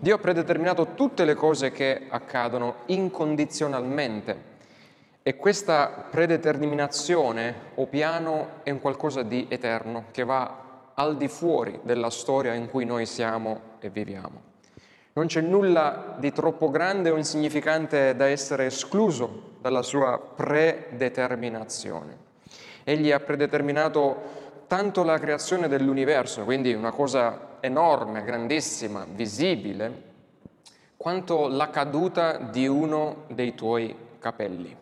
Dio ha predeterminato tutte le cose che accadono incondizionalmente e questa predeterminazione o piano è un qualcosa di eterno che va al di fuori della storia in cui noi siamo e viviamo. Non c'è nulla di troppo grande o insignificante da essere escluso dalla sua predeterminazione. Egli ha predeterminato tanto la creazione dell'universo, quindi una cosa enorme, grandissima, visibile, quanto la caduta di uno dei tuoi capelli.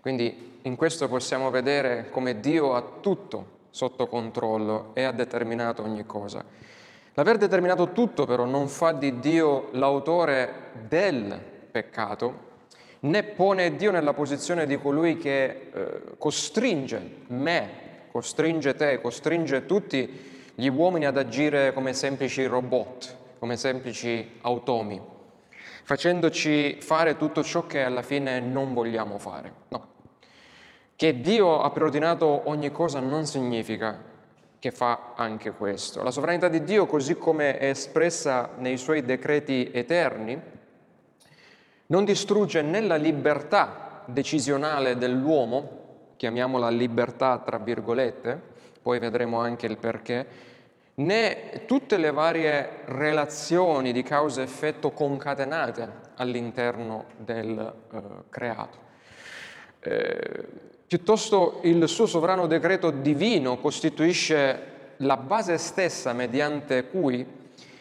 Quindi in questo possiamo vedere come Dio ha tutto sotto controllo e ha determinato ogni cosa. L'aver determinato tutto però non fa di Dio l'autore del peccato, né pone Dio nella posizione di colui che eh, costringe me costringe te, costringe tutti gli uomini ad agire come semplici robot, come semplici automi, facendoci fare tutto ciò che alla fine non vogliamo fare. No. Che Dio ha preordinato ogni cosa non significa che fa anche questo. La sovranità di Dio, così come è espressa nei suoi decreti eterni, non distrugge né la libertà decisionale dell'uomo, chiamiamola libertà tra virgolette, poi vedremo anche il perché, né tutte le varie relazioni di causa-effetto concatenate all'interno del eh, creato. Eh, piuttosto il suo sovrano decreto divino costituisce la base stessa mediante cui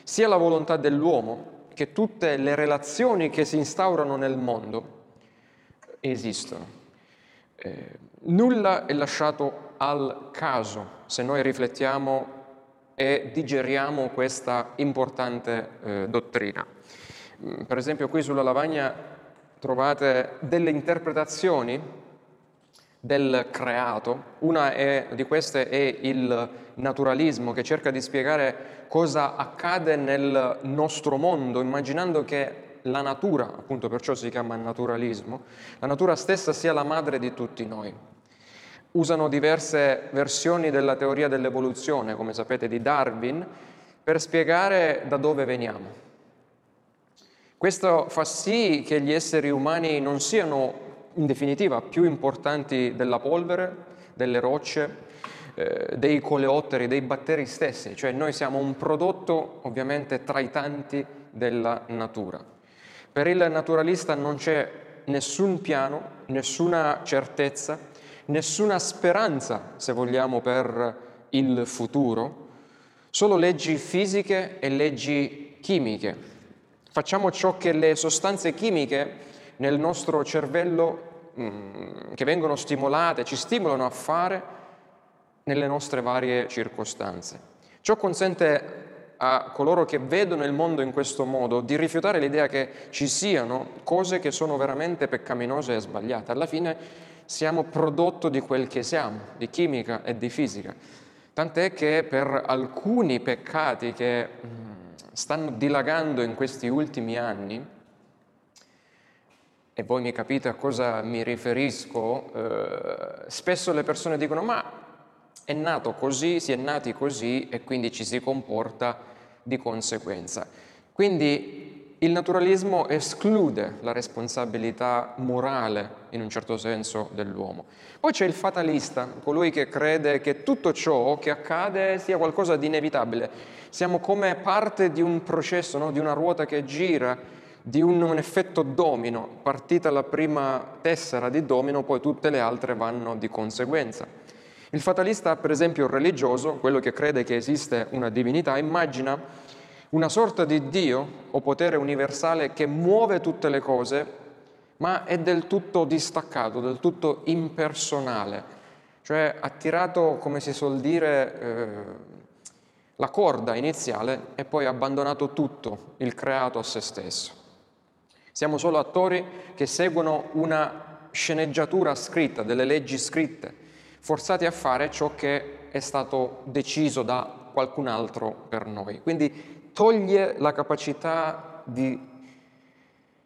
sia la volontà dell'uomo che tutte le relazioni che si instaurano nel mondo esistono. Eh, nulla è lasciato al caso se noi riflettiamo e digeriamo questa importante eh, dottrina. Mm, per esempio qui sulla lavagna trovate delle interpretazioni del creato. Una è, di queste è il naturalismo che cerca di spiegare cosa accade nel nostro mondo, immaginando che la natura, appunto perciò si chiama naturalismo, la natura stessa sia la madre di tutti noi. Usano diverse versioni della teoria dell'evoluzione, come sapete, di Darwin, per spiegare da dove veniamo. Questo fa sì che gli esseri umani non siano in definitiva più importanti della polvere, delle rocce, eh, dei coleotteri, dei batteri stessi, cioè noi siamo un prodotto ovviamente tra i tanti della natura. Per il naturalista non c'è nessun piano, nessuna certezza, nessuna speranza, se vogliamo, per il futuro, solo leggi fisiche e leggi chimiche. Facciamo ciò che le sostanze chimiche nel nostro cervello mm, che vengono stimolate, ci stimolano a fare nelle nostre varie circostanze. Ciò consente a coloro che vedono il mondo in questo modo di rifiutare l'idea che ci siano cose che sono veramente peccaminose e sbagliate. Alla fine siamo prodotto di quel che siamo, di chimica e di fisica. Tant'è che per alcuni peccati che mm, stanno dilagando in questi ultimi anni, e voi mi capite a cosa mi riferisco, eh, spesso le persone dicono ma è nato così, si è nati così e quindi ci si comporta di conseguenza. Quindi il naturalismo esclude la responsabilità morale, in un certo senso, dell'uomo. Poi c'è il fatalista, colui che crede che tutto ciò che accade sia qualcosa di inevitabile. Siamo come parte di un processo, no? di una ruota che gira, di un, un, effetto domino. Partita la prima tessera di domino, poi tutte le altre vanno di conseguenza. Il fatalista, per esempio, religioso, quello che crede che esiste una divinità, immagina una sorta di Dio o potere universale che muove tutte le cose, ma è del tutto distaccato, del tutto impersonale, cioè tirato, come si suol dire, eh, la corda iniziale e poi ha abbandonato tutto, il creato a se stesso. Siamo solo attori che seguono una sceneggiatura scritta, delle leggi scritte forzati a fare ciò che è stato deciso da qualcun altro per noi. Quindi toglie la capacità di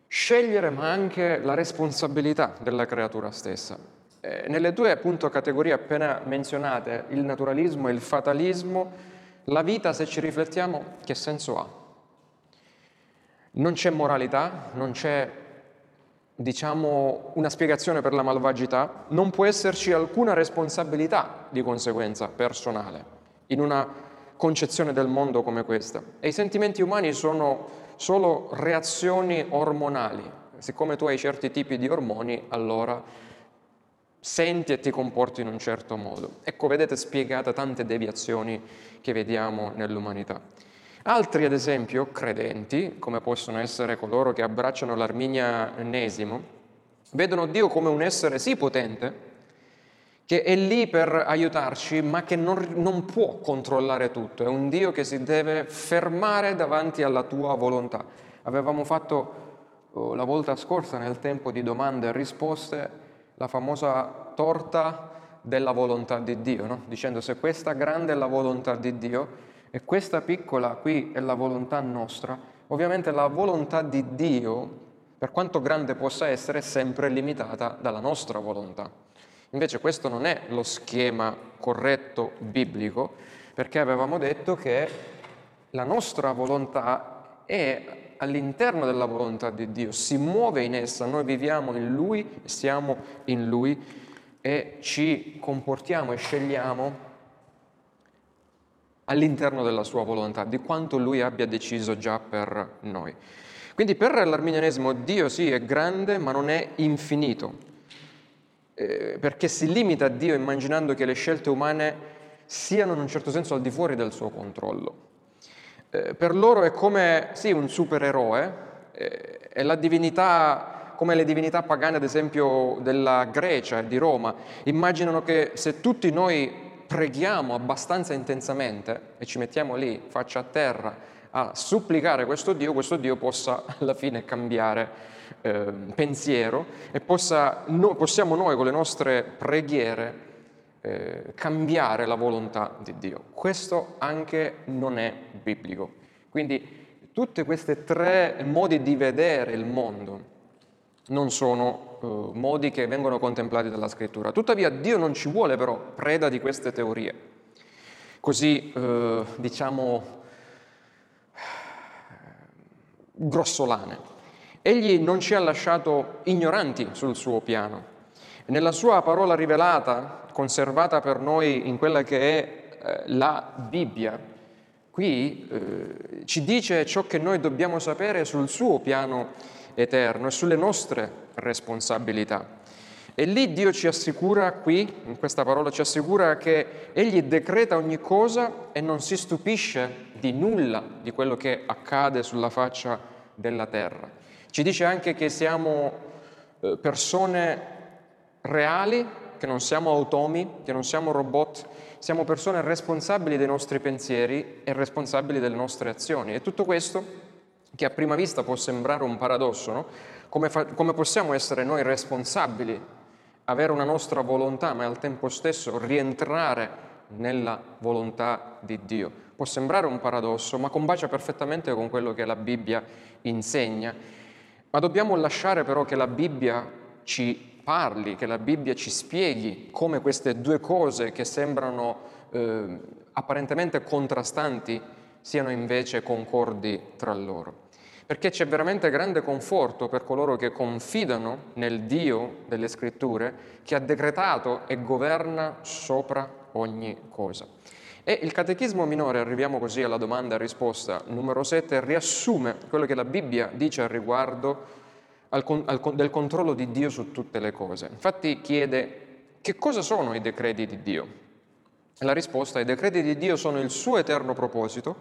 scegliere ma anche la responsabilità della creatura stessa. Eh, nelle due appunto categorie appena menzionate, il naturalismo e il fatalismo, la vita, se ci riflettiamo, che senso ha? Non c'è moralità, non c'è, diciamo, una spiegazione per la malvagità, non può esserci alcuna responsabilità di conseguenza personale in una concezione del mondo come questa. E i sentimenti umani sono solo reazioni ormonali. Siccome tu hai certi tipi di ormoni, allora senti e ti comporti in un certo modo. Ecco, vedete spiegate tante deviazioni che vediamo nell'umanità. Altri, ad esempio, credenti, come possono essere coloro che abbracciano l'arminianesimo, vedono Dio come un essere sì potente, che è lì per aiutarci, ma che non, non, può controllare tutto. È un Dio che si deve fermare davanti alla tua volontà. Avevamo fatto oh, la volta scorsa, nel tempo di domande e risposte, la famosa torta della volontà di Dio, no? dicendo se questa grande è la volontà di Dio, e questa piccola qui è la volontà nostra. Ovviamente la volontà di Dio, per quanto grande possa essere, è sempre limitata dalla nostra volontà. Invece questo non è lo schema corretto biblico, perché avevamo detto che la nostra volontà è all'interno della volontà di Dio, si muove in essa, noi viviamo in Lui, siamo in Lui e ci comportiamo e scegliamo all'interno della sua volontà, di quanto lui abbia deciso già per noi. Quindi per l'arminianesimo Dio sì è grande, ma non è infinito, eh, perché si limita a Dio immaginando che le scelte umane siano in un certo senso al di fuori del suo controllo. Eh, per loro è come, sì, un supereroe, eh, è la divinità come le divinità pagane, ad esempio, della Grecia e di Roma, immaginano che se tutti noi preghiamo abbastanza intensamente e ci mettiamo lì, faccia a terra, a supplicare questo Dio, questo Dio possa alla fine cambiare eh, pensiero e possa, no, possiamo noi con le nostre preghiere eh, cambiare la volontà di Dio. Questo anche non è biblico. Quindi tutte queste tre modi di vedere il mondo non sono uh, modi che vengono contemplati dalla scrittura. Tuttavia Dio non ci vuole però preda di queste teorie, così uh, diciamo grossolane. Egli non ci ha lasciato ignoranti sul suo piano. Nella sua parola rivelata, conservata per noi in quella che è eh, la Bibbia, qui eh, ci dice ciò che noi dobbiamo sapere sul suo piano eterno e sulle nostre responsabilità. E lì Dio ci assicura, qui, in questa parola, ci assicura che Egli decreta ogni cosa e non si stupisce di nulla di quello che accade sulla faccia della terra. Ci dice anche che siamo eh, persone reali, che non siamo automi, che non siamo robot, siamo persone responsabili dei nostri pensieri e responsabili delle nostre azioni. E tutto questo che a prima vista può sembrare un paradosso, no? come, fa, come possiamo essere noi responsabili, avere una nostra volontà, ma al tempo stesso rientrare nella volontà di Dio. Può sembrare un paradosso, ma combacia perfettamente con quello che la Bibbia insegna. Ma dobbiamo lasciare però che la Bibbia ci parli, che la Bibbia ci spieghi come queste due cose che sembrano eh, apparentemente contrastanti siano invece concordi tra loro. Perché c'è veramente grande conforto per coloro che confidano nel Dio delle scritture che ha decretato e governa sopra ogni cosa. E il catechismo minore, arriviamo così alla domanda e risposta numero 7, riassume quello che la Bibbia dice al riguardo al, al, del controllo di Dio su tutte le cose. Infatti chiede che cosa sono i decreti di Dio? La risposta è i decreti di Dio sono il suo eterno proposito,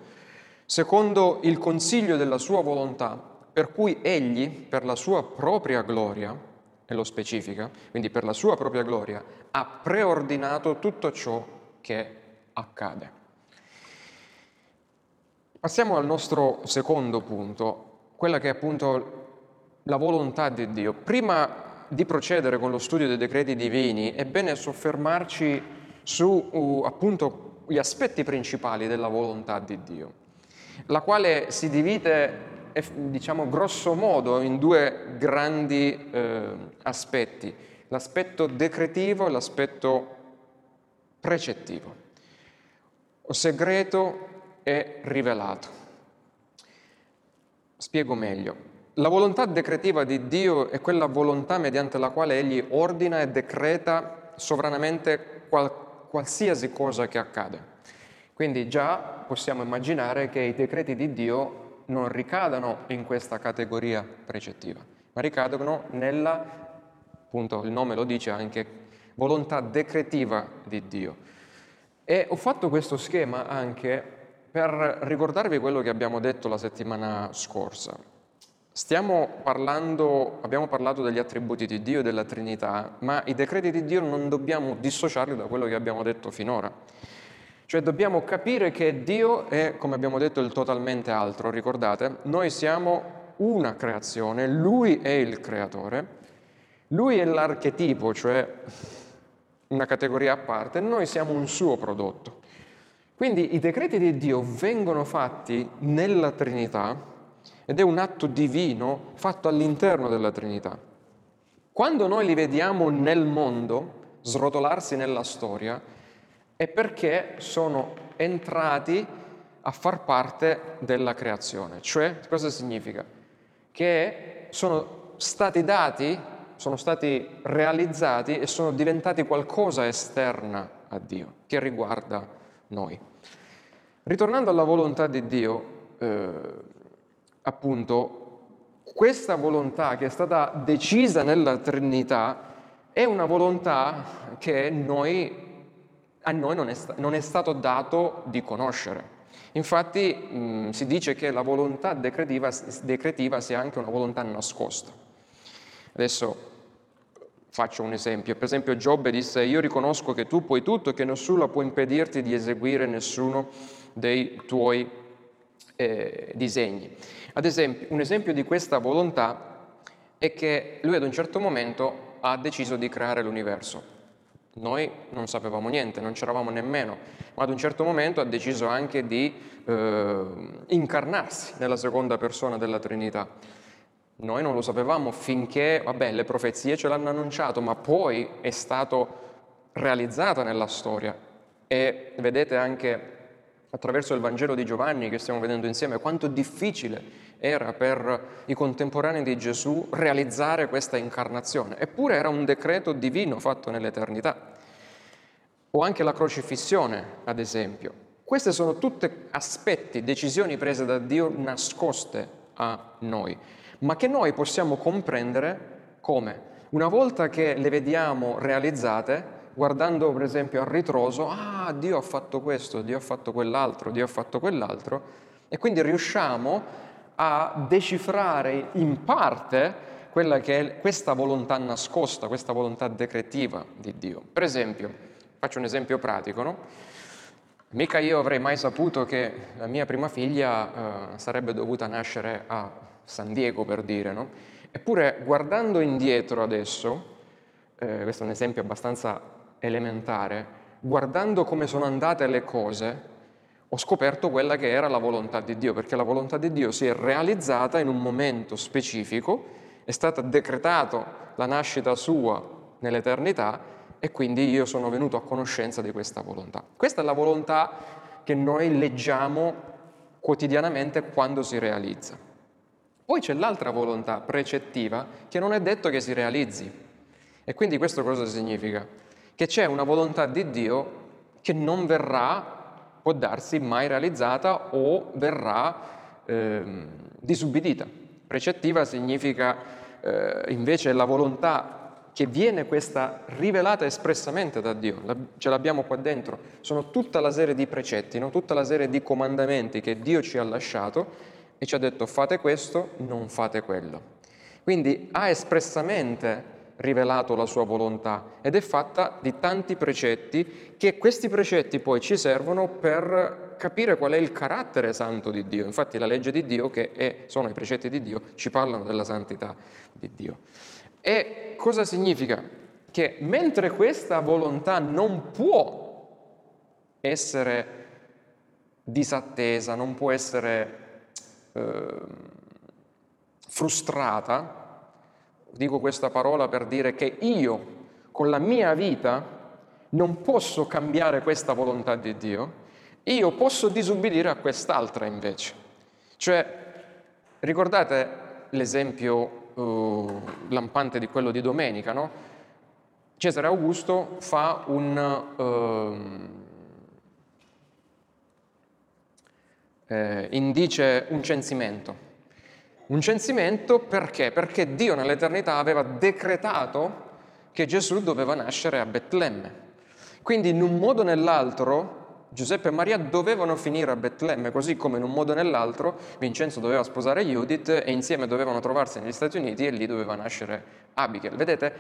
secondo il consiglio della sua volontà, per cui egli, per la sua propria gloria, e lo specifica, quindi per la sua propria gloria, ha preordinato tutto ciò che accade. Passiamo al nostro secondo punto, quella che è appunto la volontà di Dio. Prima di procedere con lo studio dei decreti divini, è bene soffermarci su uh, appunto gli aspetti principali della volontà di Dio, la quale si divide, diciamo, grosso modo in due grandi eh, aspetti, l'aspetto decretivo e l'aspetto precettivo, o segreto e rivelato. Spiego meglio. La volontà decretiva di Dio è quella volontà mediante la quale Egli ordina e decreta sovranamente qual- qualsiasi cosa che accade. Quindi già possiamo immaginare che i decreti di Dio non ricadano in questa categoria precettiva, ma ricadono nella, appunto il nome lo dice anche, volontà decretiva di Dio. E ho fatto questo schema anche per ricordarvi quello che abbiamo detto la settimana scorsa. Stiamo parlando, abbiamo parlato degli attributi di Dio e della Trinità, ma i decreti di Dio non dobbiamo dissociarli da quello che abbiamo detto finora. Cioè dobbiamo capire che Dio è, come abbiamo detto, il totalmente altro. Ricordate, noi siamo una creazione, Lui è il creatore, Lui è l'archetipo, cioè una categoria a parte, noi siamo un suo prodotto. Quindi i decreti di Dio vengono fatti nella Trinità ed è un atto divino fatto all'interno della Trinità. Quando noi li vediamo nel mondo srotolarsi nella storia, è perché sono entrati a far parte della creazione. Cioè, cosa significa? Che sono stati dati, sono stati realizzati e sono diventati qualcosa esterna a Dio, che riguarda noi. Ritornando alla volontà di Dio, eh, appunto, questa volontà che è stata decisa nella Trinità è una volontà che noi a noi non è, non è stato dato di conoscere. Infatti mh, si dice che la volontà decretiva, decretiva sia anche una volontà nascosta. Adesso faccio un esempio. Per esempio Giobbe disse io riconosco che tu puoi tutto e che nessuno può impedirti di eseguire nessuno dei tuoi eh, disegni. Ad esempio, un esempio di questa volontà è che lui ad un certo momento ha deciso di creare l'universo. Noi non sapevamo niente, non c'eravamo nemmeno, ma ad un certo momento ha deciso anche di eh, incarnarsi nella seconda persona della Trinità. Noi non lo sapevamo finché, vabbè, le profezie ce l'hanno annunciato, ma poi è stato realizzata nella storia. E vedete anche attraverso il Vangelo di Giovanni che stiamo vedendo insieme quanto difficile era per i contemporanei di Gesù realizzare questa incarnazione, eppure era un decreto divino fatto nell'eternità. O anche la crocifissione, ad esempio. Questi sono tutti aspetti, decisioni prese da Dio nascoste a noi, ma che noi possiamo comprendere come? Una volta che le vediamo realizzate, guardando per esempio al ritroso, ah, Dio ha fatto questo, Dio ha fatto quell'altro, Dio ha fatto quell'altro, e quindi riusciamo a decifrare in parte quella che è questa volontà nascosta, questa volontà decretiva di Dio. Per esempio, faccio un esempio pratico, no? Mica io avrei mai saputo che la mia prima figlia eh, sarebbe dovuta nascere a San Diego, per dire, no? Eppure, guardando indietro adesso, eh, questo è un esempio abbastanza elementare, guardando come sono andate le cose, ho scoperto quella che era la volontà di Dio, perché la volontà di Dio si è realizzata in un momento specifico, è stata decretata la nascita sua nell'eternità e quindi io sono venuto a conoscenza di questa volontà. Questa è la volontà che noi leggiamo quotidianamente quando si realizza. Poi c'è l'altra volontà precettiva che non è detto che si realizzi. E quindi questo cosa significa? Che c'è una volontà di Dio che non verrà può darsi mai realizzata o verrà eh, disubbidita. Precettiva significa eh, invece la volontà che viene questa rivelata espressamente da Dio, la, ce l'abbiamo qua dentro, sono tutta la serie di precetti, no? tutta la serie di comandamenti che Dio ci ha lasciato e ci ha detto fate questo, non fate quello. Quindi ha espressamente rivelato la sua volontà ed è fatta di tanti precetti che questi precetti poi ci servono per capire qual è il carattere santo di Dio. Infatti la legge di Dio, che è, sono i precetti di Dio, ci parlano della santità di Dio. E cosa significa? Che mentre questa volontà non può essere disattesa, non può essere eh, frustrata, dico questa parola per dire che io con la mia vita non posso cambiare questa volontà di Dio, io posso disubbidire a quest'altra invece. Cioè, Ricordate l'esempio uh, lampante di quello di domenica, no? Cesare Augusto fa un, uh, eh, indice un censimento. Un censimento perché? Perché Dio nell'eternità aveva decretato che Gesù doveva nascere a Betlemme. Quindi in un modo o nell'altro Giuseppe e Maria dovevano finire a Betlemme, così come in un modo o nell'altro Vincenzo doveva sposare Judith e insieme dovevano trovarsi negli Stati Uniti e lì doveva nascere Abigail. Vedete,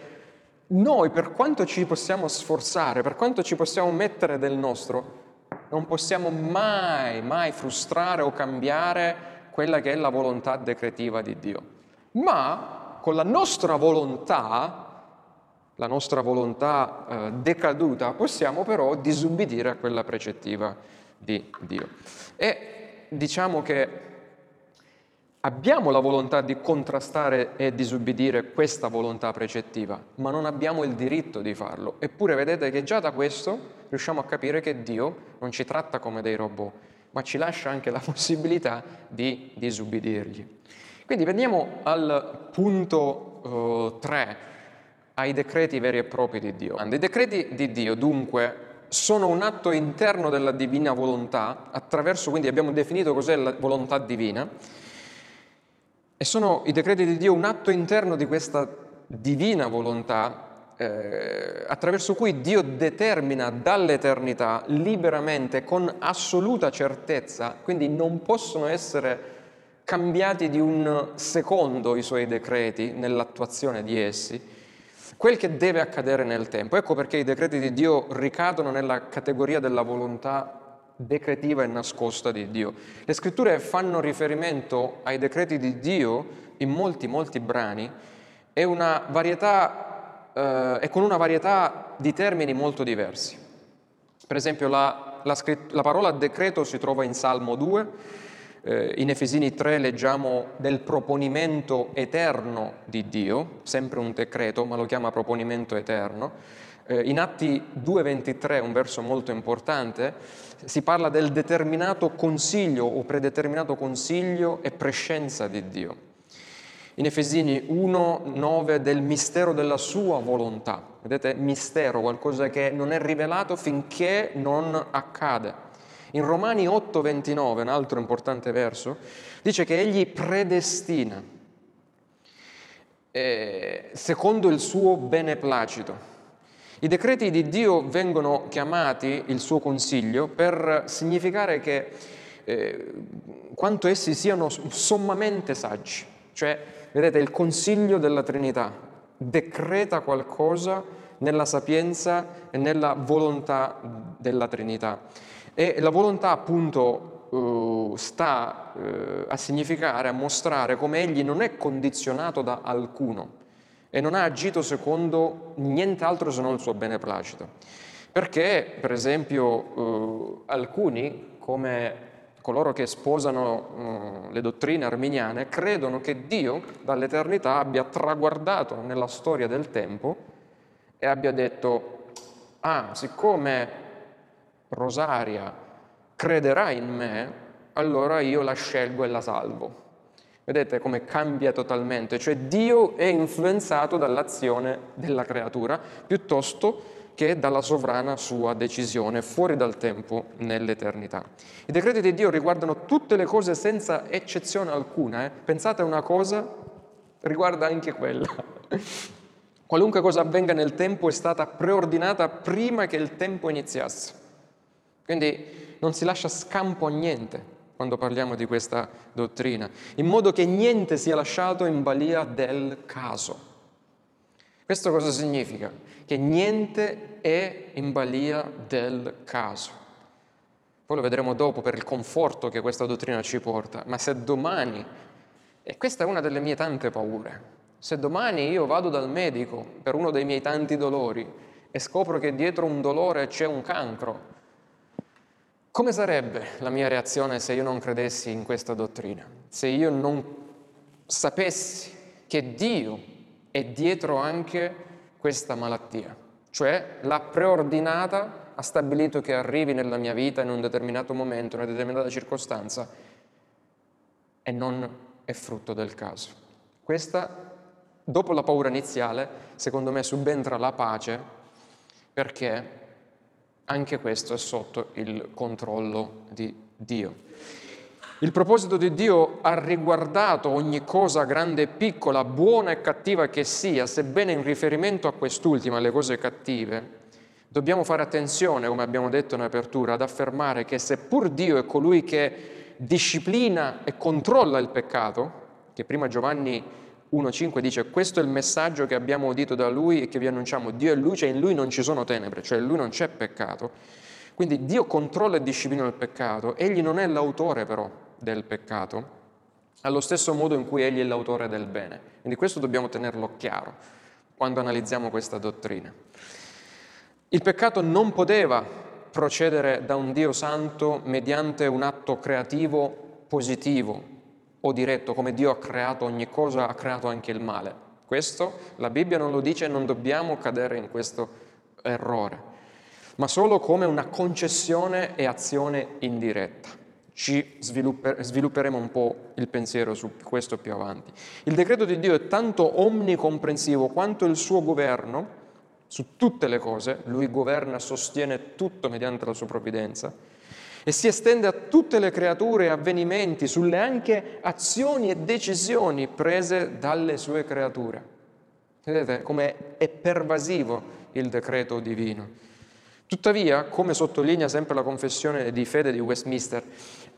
noi per quanto ci possiamo sforzare, per quanto ci possiamo mettere del nostro, non possiamo mai, mai frustrare o cambiare quella che è la volontà decretiva di Dio. Ma con la nostra volontà la nostra volontà eh, decaduta, possiamo però disubbidire a quella precettiva di Dio. E diciamo che abbiamo la volontà di contrastare e disubbidire questa volontà precettiva, ma non abbiamo il diritto di farlo. Eppure vedete che già da questo riusciamo a capire che Dio non ci tratta come dei robot, ma ci lascia anche la possibilità di disubbidirgli. Quindi veniamo al punto 3, uh, ai decreti veri e propri di Dio. I decreti di Dio dunque sono un atto interno della divina volontà, attraverso, quindi abbiamo definito cos'è la volontà divina, e sono i decreti di Dio un atto interno di questa divina volontà eh, attraverso cui Dio determina dall'eternità liberamente, con assoluta certezza, quindi non possono essere cambiati di un secondo i suoi decreti nell'attuazione di essi, quel che deve accadere nel tempo. Ecco perché i decreti di Dio ricadono nella categoria della volontà decretiva e nascosta di Dio. Le scritture fanno riferimento ai decreti di Dio in molti, molti brani e, una varietà, eh, e con una varietà di termini molto diversi. Per esempio la, la, la parola decreto si trova in Salmo 2, eh, in Efesini 3 leggiamo del proponimento eterno di Dio, sempre un decreto, ma lo chiama proponimento eterno. Eh, in Atti 2.23, un verso molto importante, si parla del determinato consiglio o predeterminato consiglio e prescenza di Dio. In Efesini 1.9 del mistero della sua volontà. Vedete, mistero, qualcosa che non è rivelato finché non accade. In Romani 8:29, un altro importante verso, dice che egli predestina eh, secondo il suo beneplacito. I decreti di Dio vengono chiamati il suo consiglio per significare che eh, quanto essi siano sommamente saggi, cioè vedete il consiglio della Trinità decreta qualcosa nella sapienza e nella volontà della Trinità. E la volontà appunto uh, sta uh, a significare, a mostrare come egli non è condizionato da alcuno e non ha agito secondo nient'altro se non il suo beneplacito. Perché, per esempio, uh, alcuni, come coloro che sposano le dottrine arminiane, credono che Dio dall'eternità abbia traguardato nella storia del tempo e abbia detto, ah, siccome Rosaria crederà in me, allora io la scelgo e la salvo. Vedete come cambia totalmente, cioè Dio è influenzato dall'azione della creatura piuttosto che dalla sovrana sua decisione, fuori dal tempo, nell'eternità. I decreti di Dio riguardano tutte le cose senza eccezione alcuna. Eh? Pensate a una cosa, riguarda anche quella. Qualunque cosa avvenga nel tempo è stata preordinata prima che il tempo iniziasse. Quindi non si lascia scampo a niente quando parliamo di questa dottrina, in modo che niente sia lasciato in balia del caso. Questo cosa significa? Che niente è in balia del caso. Poi lo vedremo dopo per il conforto che questa dottrina ci porta, ma se domani, e questa è una delle mie tante paure, se domani io vado dal medico per uno dei miei tanti dolori e scopro che dietro un dolore c'è un cancro, come sarebbe la mia reazione se io non credessi in questa dottrina? Se io non sapessi che Dio è dietro anche questa malattia, cioè l'ha preordinata, ha stabilito che arrivi nella mia vita in un determinato momento, in una determinata circostanza e non è frutto del caso. Questa, dopo la paura iniziale, secondo me subentra la pace perché anche questo è sotto il controllo di Dio. Il proposito di Dio ha riguardato ogni cosa grande e piccola, buona e cattiva che sia, sebbene in riferimento a quest'ultima, alle cose cattive, dobbiamo fare attenzione, come abbiamo detto in apertura, ad affermare che seppur Dio è colui che disciplina e controlla il peccato, che prima Giovanni 1.5 dice questo è il messaggio che abbiamo udito da Lui e che vi annunciamo, Dio è luce e in Lui non ci sono tenebre, cioè in Lui non c'è peccato. Quindi Dio controlla e disciplina il peccato, Egli non è l'autore però del peccato, allo stesso modo in cui Egli è l'autore del bene. Quindi questo dobbiamo tenerlo chiaro quando analizziamo questa dottrina. Il peccato non poteva procedere da un Dio santo mediante un atto creativo positivo o diretto, come Dio ha creato ogni cosa, ha creato anche il male. Questo la Bibbia non lo dice e non dobbiamo cadere in questo errore, ma solo come una concessione e azione indiretta ci svilupper- svilupperemo un po' il pensiero su questo più avanti. Il decreto di Dio è tanto omnicomprensivo quanto il suo governo su tutte le cose, lui governa, sostiene tutto mediante la sua provvidenza e si estende a tutte le creature e avvenimenti, sulle anche azioni e decisioni prese dalle sue creature. Vedete come è pervasivo il decreto divino. Tuttavia, come sottolinea sempre la confessione di fede di Westminster,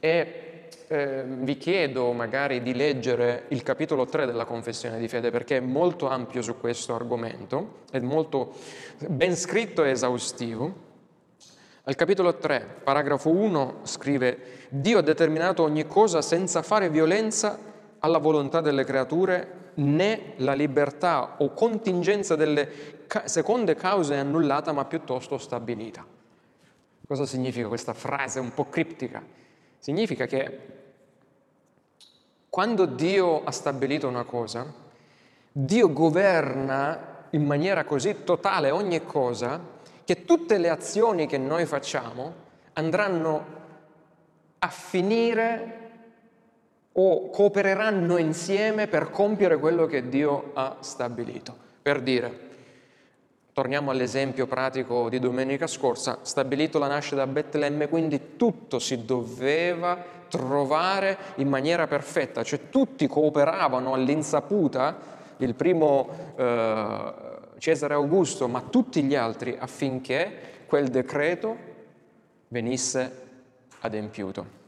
e eh, vi chiedo magari di leggere il capitolo 3 della confessione di fede perché è molto ampio su questo argomento, è molto ben scritto e esaustivo. Al capitolo 3, paragrafo 1, scrive Dio ha determinato ogni cosa senza fare violenza alla volontà delle creature né la libertà o contingenza delle seconde cause è annullata ma piuttosto stabilita. Cosa significa questa frase un po' criptica? Significa che quando Dio ha stabilito una cosa, Dio governa in maniera così totale ogni cosa che tutte le azioni che noi facciamo andranno a finire o coopereranno insieme per compiere quello che Dio ha stabilito. Per dire, torniamo all'esempio pratico di domenica scorsa, stabilito la nascita da Betlemme, quindi tutto si doveva trovare in maniera perfetta, cioè tutti cooperavano all'insaputa, il primo eh, Cesare Augusto, ma tutti gli altri affinché quel decreto venisse adempiuto.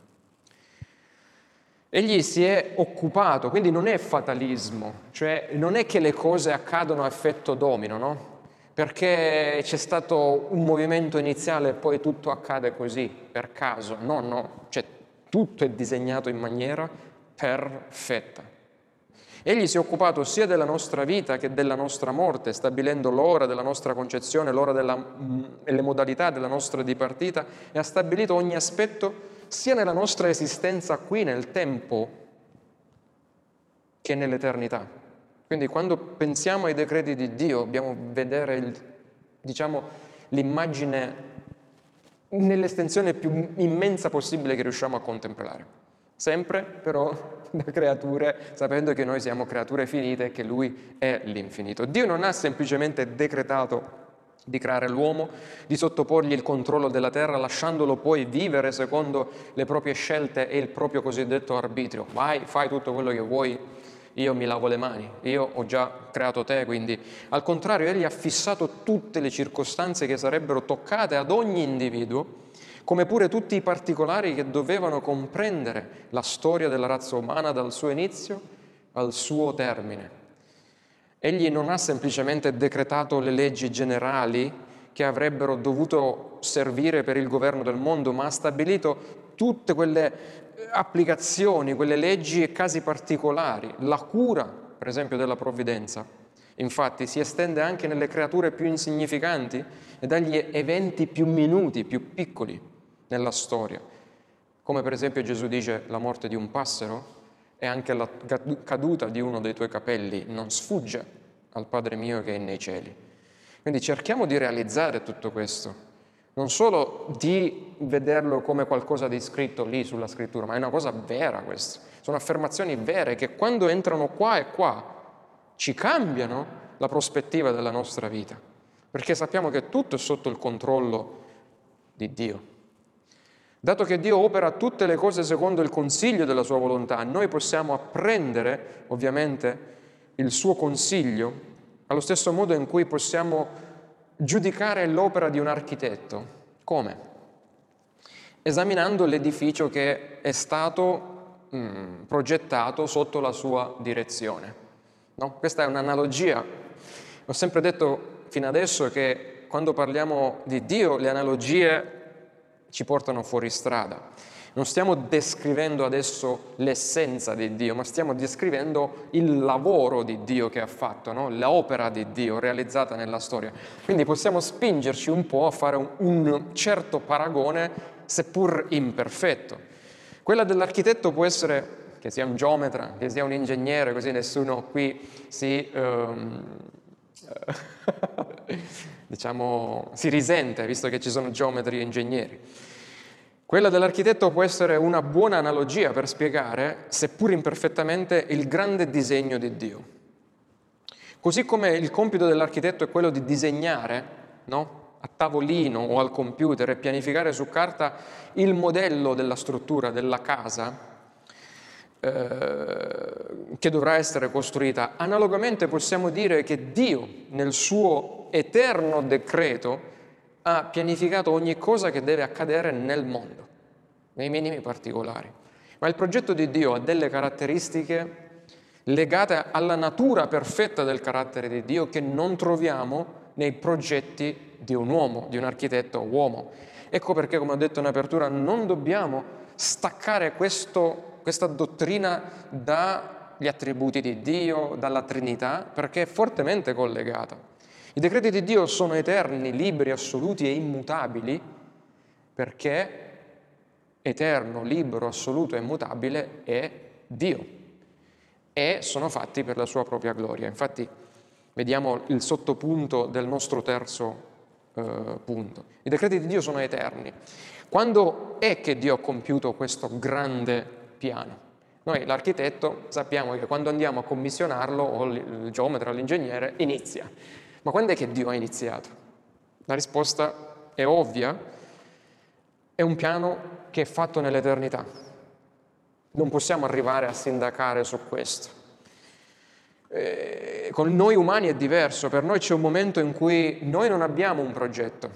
Egli si è occupato, quindi non è fatalismo, cioè non è che le cose accadono a effetto domino, no? Perché c'è stato un movimento iniziale e poi tutto accade così, per caso. No, no, cioè tutto è disegnato in maniera perfetta. Egli si è occupato sia della nostra vita che della nostra morte, stabilendo l'ora della nostra concezione, l'ora mm, e le modalità della nostra dipartita e ha stabilito ogni aspetto sia nella nostra esistenza qui nel tempo che nell'eternità. Quindi quando pensiamo ai decreti di Dio dobbiamo vedere il, diciamo, l'immagine nell'estensione più immensa possibile che riusciamo a contemplare. Sempre però da creature, sapendo che noi siamo creature finite e che Lui è l'infinito. Dio non ha semplicemente decretato di creare l'uomo, di sottoporgli il controllo della terra, lasciandolo poi vivere secondo le proprie scelte e il proprio cosiddetto arbitrio. Vai, fai tutto quello che vuoi, io mi lavo le mani, io ho già creato te, quindi al contrario, egli ha fissato tutte le circostanze che sarebbero toccate ad ogni individuo, come pure tutti i particolari che dovevano comprendere la storia della razza umana dal suo inizio al suo termine. Egli non ha semplicemente decretato le leggi generali che avrebbero dovuto servire per il governo del mondo, ma ha stabilito tutte quelle applicazioni, quelle leggi e casi particolari, la cura, per esempio, della provvidenza. Infatti si estende anche nelle creature più insignificanti e dagli eventi più minuti, più piccoli nella storia, come per esempio Gesù dice la morte di un passero e anche la caduta di uno dei tuoi capelli non sfugge al Padre mio che è nei cieli. Quindi cerchiamo di realizzare tutto questo, non solo di vederlo come qualcosa di scritto lì sulla scrittura, ma è una cosa vera questa. Sono affermazioni vere che quando entrano qua e qua ci cambiano la prospettiva della nostra vita, perché sappiamo che tutto è sotto il controllo di Dio. Dato che Dio opera tutte le cose secondo il consiglio della sua volontà, noi possiamo apprendere ovviamente il suo consiglio allo stesso modo in cui possiamo giudicare l'opera di un architetto. Come? Esaminando l'edificio che è stato mm, progettato sotto la sua direzione. No? Questa è un'analogia. Ho sempre detto fino adesso che quando parliamo di Dio le analogie ci portano fuori strada. Non stiamo descrivendo adesso l'essenza di Dio, ma stiamo descrivendo il lavoro di Dio che ha fatto, no? l'opera di Dio realizzata nella storia. Quindi possiamo spingerci un po' a fare un, un certo paragone, seppur imperfetto. Quella dell'architetto può essere che sia un geometra, che sia un ingegnere, così nessuno qui si, um, diciamo, si risente, visto che ci sono geometri e ingegneri. Quella dell'architetto può essere una buona analogia per spiegare, seppur imperfettamente, il grande disegno di Dio. Così come il compito dell'architetto è quello di disegnare, no? a tavolino o al computer e pianificare su carta il modello della struttura della casa eh, che dovrà essere costruita. Analogamente possiamo dire che Dio nel suo eterno decreto ha pianificato ogni cosa che deve accadere nel mondo, nei minimi particolari. Ma il progetto di Dio ha delle caratteristiche legate alla natura perfetta del carattere di Dio che non troviamo nei progetti di un uomo, di un architetto uomo. Ecco perché, come ho detto in apertura, non dobbiamo staccare questo, questa dottrina dagli attributi di Dio, dalla Trinità, perché è fortemente collegata. I decreti di Dio sono eterni, liberi, assoluti e immutabili perché eterno, libero, assoluto e immutabile è Dio e sono fatti per la sua propria gloria. Infatti vediamo il sottopunto del nostro terzo eh, punto. I decreti di Dio sono eterni. Quando è che Dio ha compiuto questo grande piano? Noi l'architetto sappiamo che quando andiamo a commissionarlo, o il geometra, l'ingegnere, inizia. Ma quando è che Dio ha iniziato? La risposta è ovvia, è un piano che è fatto nell'eternità. Non possiamo arrivare a sindacare su questo. Eh, con noi umani è diverso, per noi c'è un momento in cui noi non abbiamo un progetto.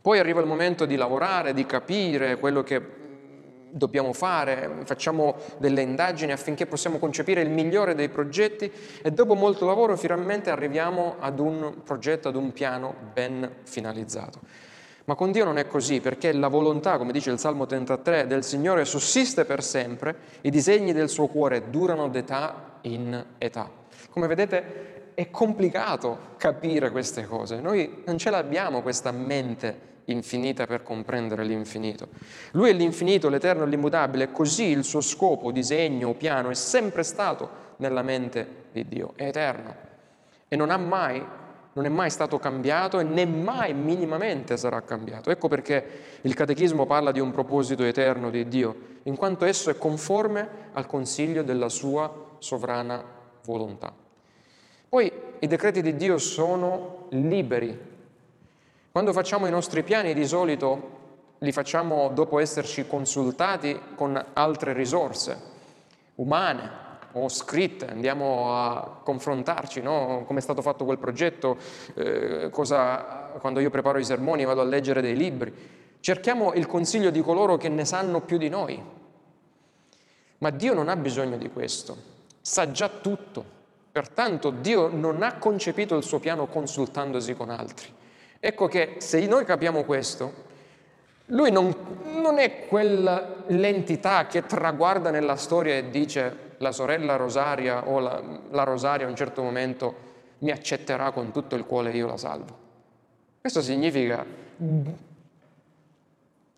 Poi arriva il momento di lavorare, di capire quello che dobbiamo fare, facciamo delle indagini affinché possiamo concepire il migliore dei progetti e dopo molto lavoro finalmente arriviamo ad un progetto, ad un piano ben finalizzato. Ma con Dio non è così, perché la volontà, come dice il Salmo 33, del Signore sussiste per sempre, i disegni del suo cuore durano d'età in età. Come vedete è complicato capire queste cose, noi non ce l'abbiamo questa mente infinita per comprendere l'infinito. Lui è l'infinito, l'eterno e l'immutabile, così il suo scopo, disegno, piano è sempre stato nella mente di Dio, è eterno e non mai, non è mai stato cambiato e né mai minimamente sarà cambiato. Ecco perché il Catechismo parla di un proposito eterno di Dio, in quanto esso è conforme al consiglio della sua sovrana volontà. Poi i decreti di Dio sono liberi quando facciamo i nostri piani di solito li facciamo dopo esserci consultati con altre risorse umane o scritte, andiamo a confrontarci, no? come è stato fatto quel progetto, eh, cosa, quando io preparo i sermoni vado a leggere dei libri. Cerchiamo il consiglio di coloro che ne sanno più di noi. Ma Dio non ha bisogno di questo, sa già tutto. Pertanto Dio non ha concepito il suo piano consultandosi con altri. Ecco che se noi capiamo questo, lui non, non è quell'entità che traguarda nella storia e dice la sorella Rosaria o la, la Rosaria a un certo momento mi accetterà con tutto il cuore e io la salvo. Questo significa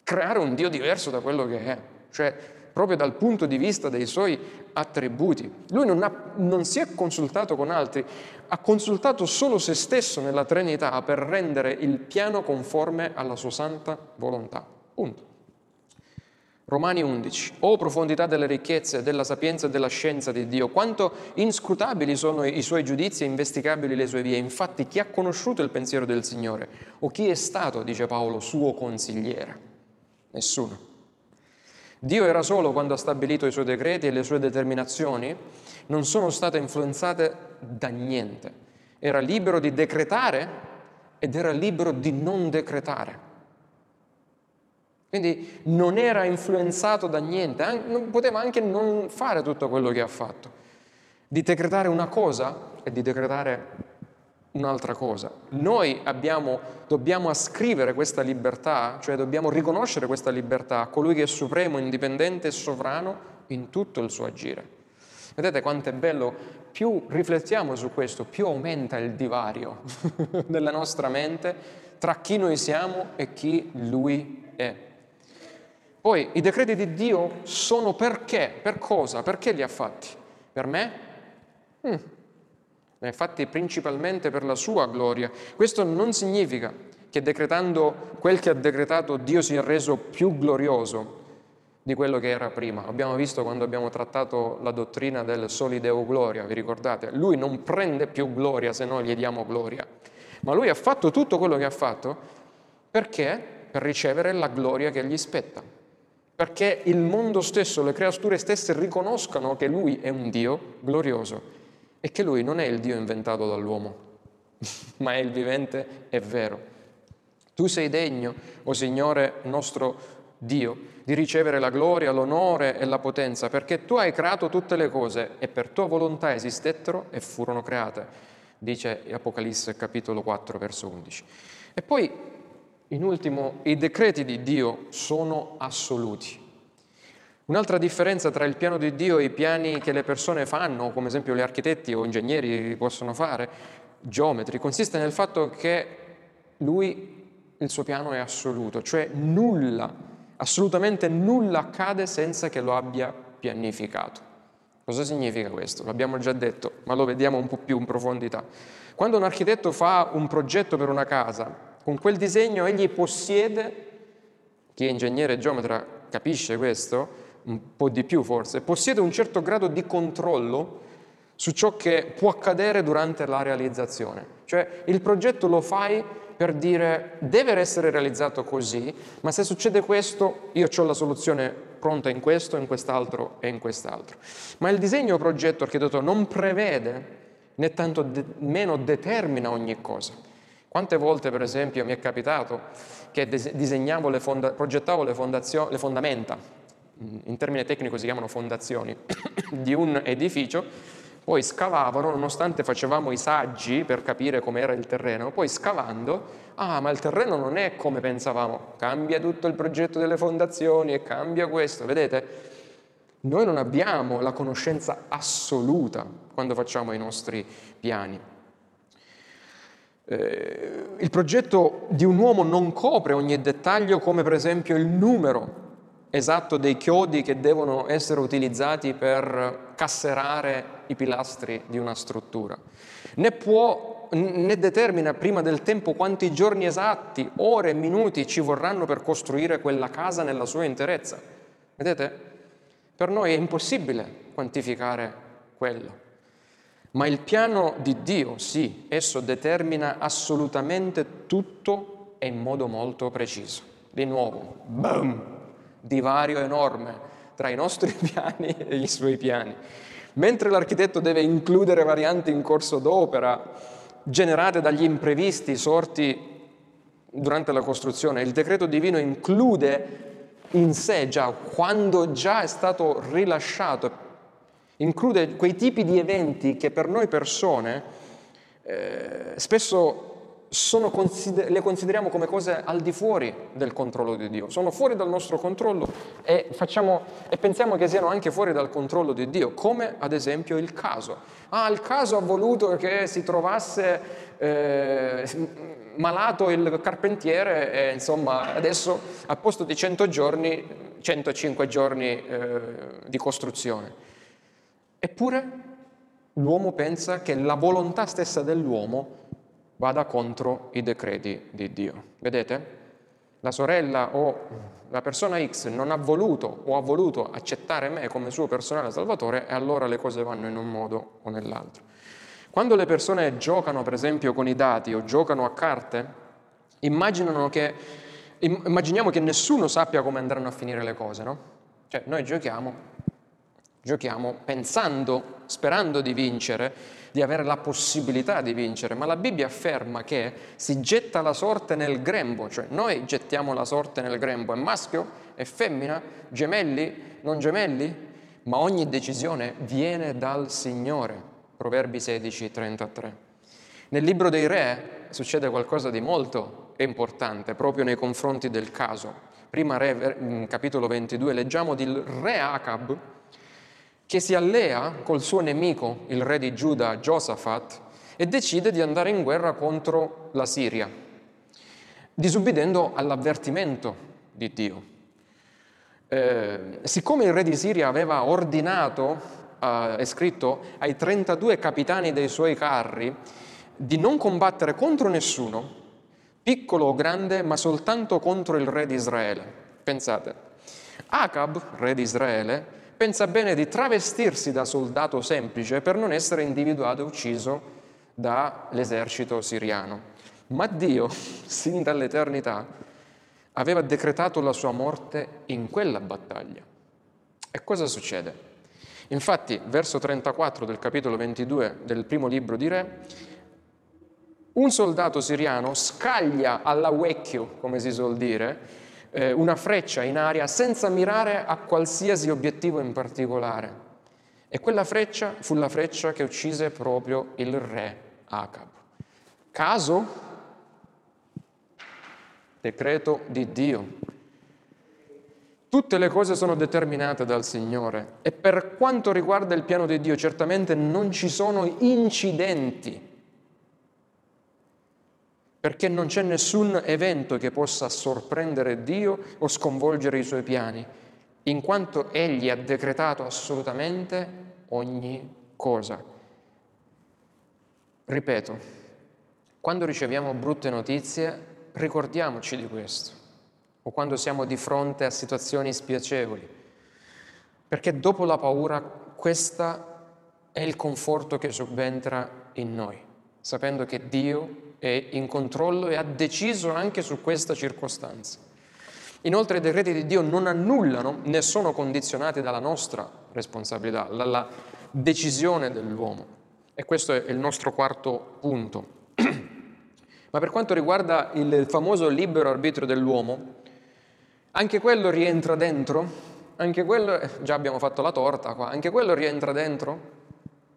creare un Dio diverso da quello che è. Cioè, proprio dal punto di vista dei suoi attributi. Lui non, ha, non si è consultato con altri, ha consultato solo se stesso nella Trinità per rendere il piano conforme alla sua santa volontà. Punto. Romani 11. O profondità delle ricchezze, della sapienza e della scienza di Dio, quanto inscrutabili sono i suoi giudizi e investigabili le sue vie. Infatti, chi ha conosciuto il pensiero del Signore? O chi è stato, dice Paolo, suo consigliere? Nessuno. Dio era solo quando ha stabilito i suoi decreti e le sue determinazioni non sono state influenzate da niente. Era libero di decretare ed era libero di non decretare. Quindi non era influenzato da niente, poteva anche non fare tutto quello che ha fatto. Di decretare una cosa e di decretare un'altra cosa. Noi abbiamo, dobbiamo ascrivere questa libertà, cioè dobbiamo riconoscere questa libertà a colui che è supremo, indipendente e sovrano in tutto il suo agire. Vedete quanto è bello, più riflettiamo su questo, più aumenta il divario nella nostra mente tra chi noi siamo e chi lui è. Poi i decreti di Dio sono perché? Per cosa? Perché li ha fatti? Per me? Mm. Ha fatti principalmente per la sua gloria. Questo non significa che decretando quel che ha decretato Dio si è reso più glorioso di quello che era prima. Abbiamo visto quando abbiamo trattato la dottrina del soli Deo gloria, vi ricordate? Lui non prende più gloria se noi gli diamo gloria, ma lui ha fatto tutto quello che ha fatto perché? Per ricevere la gloria che gli spetta perché il mondo stesso, le creature stesse riconoscano che Lui è un Dio glorioso e che Lui non è il Dio inventato dall'uomo, ma è il vivente e vero. Tu sei degno, o oh Signore nostro Dio, di ricevere la gloria, l'onore e la potenza, perché tu hai creato tutte le cose e per tua volontà esistettero e furono create, dice Apocalisse capitolo 4 verso 11. E poi in ultimo, i decreti di Dio sono assoluti. Un'altra differenza tra il piano di Dio e i piani che le persone fanno, come esempio gli architetti o ingegneri possono fare, geometri, consiste nel fatto che lui, il suo piano è assoluto, cioè nulla, assolutamente nulla accade senza che lo abbia pianificato. Cosa significa questo? L'abbiamo già detto, ma lo vediamo un po' più in profondità. Quando un architetto fa un progetto per una casa, con quel disegno egli possiede, chi è ingegnere e geometra capisce questo, un po' di più forse, possiede un certo grado di controllo su ciò che può accadere durante la realizzazione. Cioè il progetto lo fai per dire deve essere realizzato così, ma se succede questo io ho la soluzione pronta in questo, in quest'altro e in quest'altro. Ma il disegno progetto architetto non prevede né tanto de- meno determina ogni cosa. Quante volte, per esempio, mi è capitato che disegnavo le fonda- progettavo le, fondazio- le fondamenta, in termine tecnico si chiamano fondazioni, di un edificio, poi scavavano, nonostante facevamo i saggi per capire com'era il terreno, poi scavando, ah ma il terreno non è come pensavamo, cambia tutto il progetto delle fondazioni e cambia questo, vedete? Noi non abbiamo la conoscenza assoluta quando facciamo i nostri piani. Eh, il progetto di un uomo non copre ogni dettaglio come per esempio il numero esatto dei chiodi che devono essere utilizzati per casserare i pilastri di una struttura, né può né determina prima del tempo quanti giorni esatti, ore e minuti ci vorranno per costruire quella casa nella sua interezza. Vedete? Per noi è impossibile quantificare quello. Ma il piano di Dio, sì, esso determina assolutamente tutto e in modo molto preciso. Di nuovo, boom, divario enorme tra i nostri piani e i suoi piani. Mentre l'architetto deve includere varianti in corso d'opera generate dagli imprevisti sorti durante la costruzione, il decreto divino include in sé già, quando già è stato rilasciato include quei tipi di eventi che per noi persone eh, spesso consider- le consideriamo come cose al di fuori del controllo di Dio, sono fuori dal nostro controllo e, facciamo, e pensiamo che siano anche fuori dal controllo di Dio, come ad esempio il caso. Ah, il caso ha voluto che si trovasse eh, malato il carpentiere e insomma adesso a posto di 100 giorni 105 giorni eh, di costruzione. Eppure l'uomo pensa che la volontà stessa dell'uomo vada contro i decreti di Dio. Vedete? La sorella o la persona X non ha voluto o ha voluto accettare me come suo personale salvatore e allora le cose vanno in un modo o nell'altro. Quando le persone giocano, per esempio, con i dati o giocano a carte, che, immaginiamo che nessuno sappia come andranno a finire le cose, no? Cioè, noi giochiamo, giochiamo pensando, sperando di vincere, di avere la possibilità di vincere, ma la Bibbia afferma che si getta la sorte nel grembo, cioè noi gettiamo la sorte nel grembo, è maschio, è femmina, gemelli, non gemelli, ma ogni decisione viene dal Signore. Proverbi 16, 33. Nel libro dei re succede qualcosa di molto importante proprio nei confronti del caso. Prima re, capitolo 22, leggiamo del re Acab che si allea col suo nemico, il re di Giuda, Josaphat, e decide di andare in guerra contro la Siria, disubbidendo all'avvertimento di Dio. Eh, siccome il re di Siria aveva ordinato uh, è scritto ai 32 capitani dei suoi carri di non combattere contro nessuno, piccolo o grande, ma soltanto contro il re di Israele. Pensate, Acab, re di Israele, pensa bene di travestirsi da soldato semplice per non essere individuato e ucciso dall'esercito siriano. Ma Dio, sin dall'eternità, aveva decretato la sua morte in quella battaglia. E cosa succede? Infatti, verso 34 del capitolo 22 del primo libro di Re, un soldato siriano scaglia alla vecchio, come si suol dire, eh, una freccia in aria senza mirare a qualsiasi obiettivo in particolare. E quella freccia fu la freccia che uccise proprio il re Acab. Caso? Decreto di Dio. Tutte le cose sono determinate dal Signore e per quanto riguarda il piano di Dio certamente non ci sono incidenti, perché non c'è nessun evento che possa sorprendere Dio o sconvolgere i suoi piani, in quanto Egli ha decretato assolutamente ogni cosa. Ripeto, quando riceviamo brutte notizie, ricordiamoci di questo o quando siamo di fronte a situazioni spiacevoli, perché dopo la paura questo è il conforto che subentra in noi, sapendo che Dio è in controllo e ha deciso anche su questa circostanza. Inoltre i decreti di Dio non annullano né sono condizionati dalla nostra responsabilità, dalla decisione dell'uomo. E questo è il nostro quarto punto. Ma per quanto riguarda il famoso libero arbitrio dell'uomo, anche quello rientra dentro, anche quello, eh, già abbiamo fatto la torta qua, anche quello rientra dentro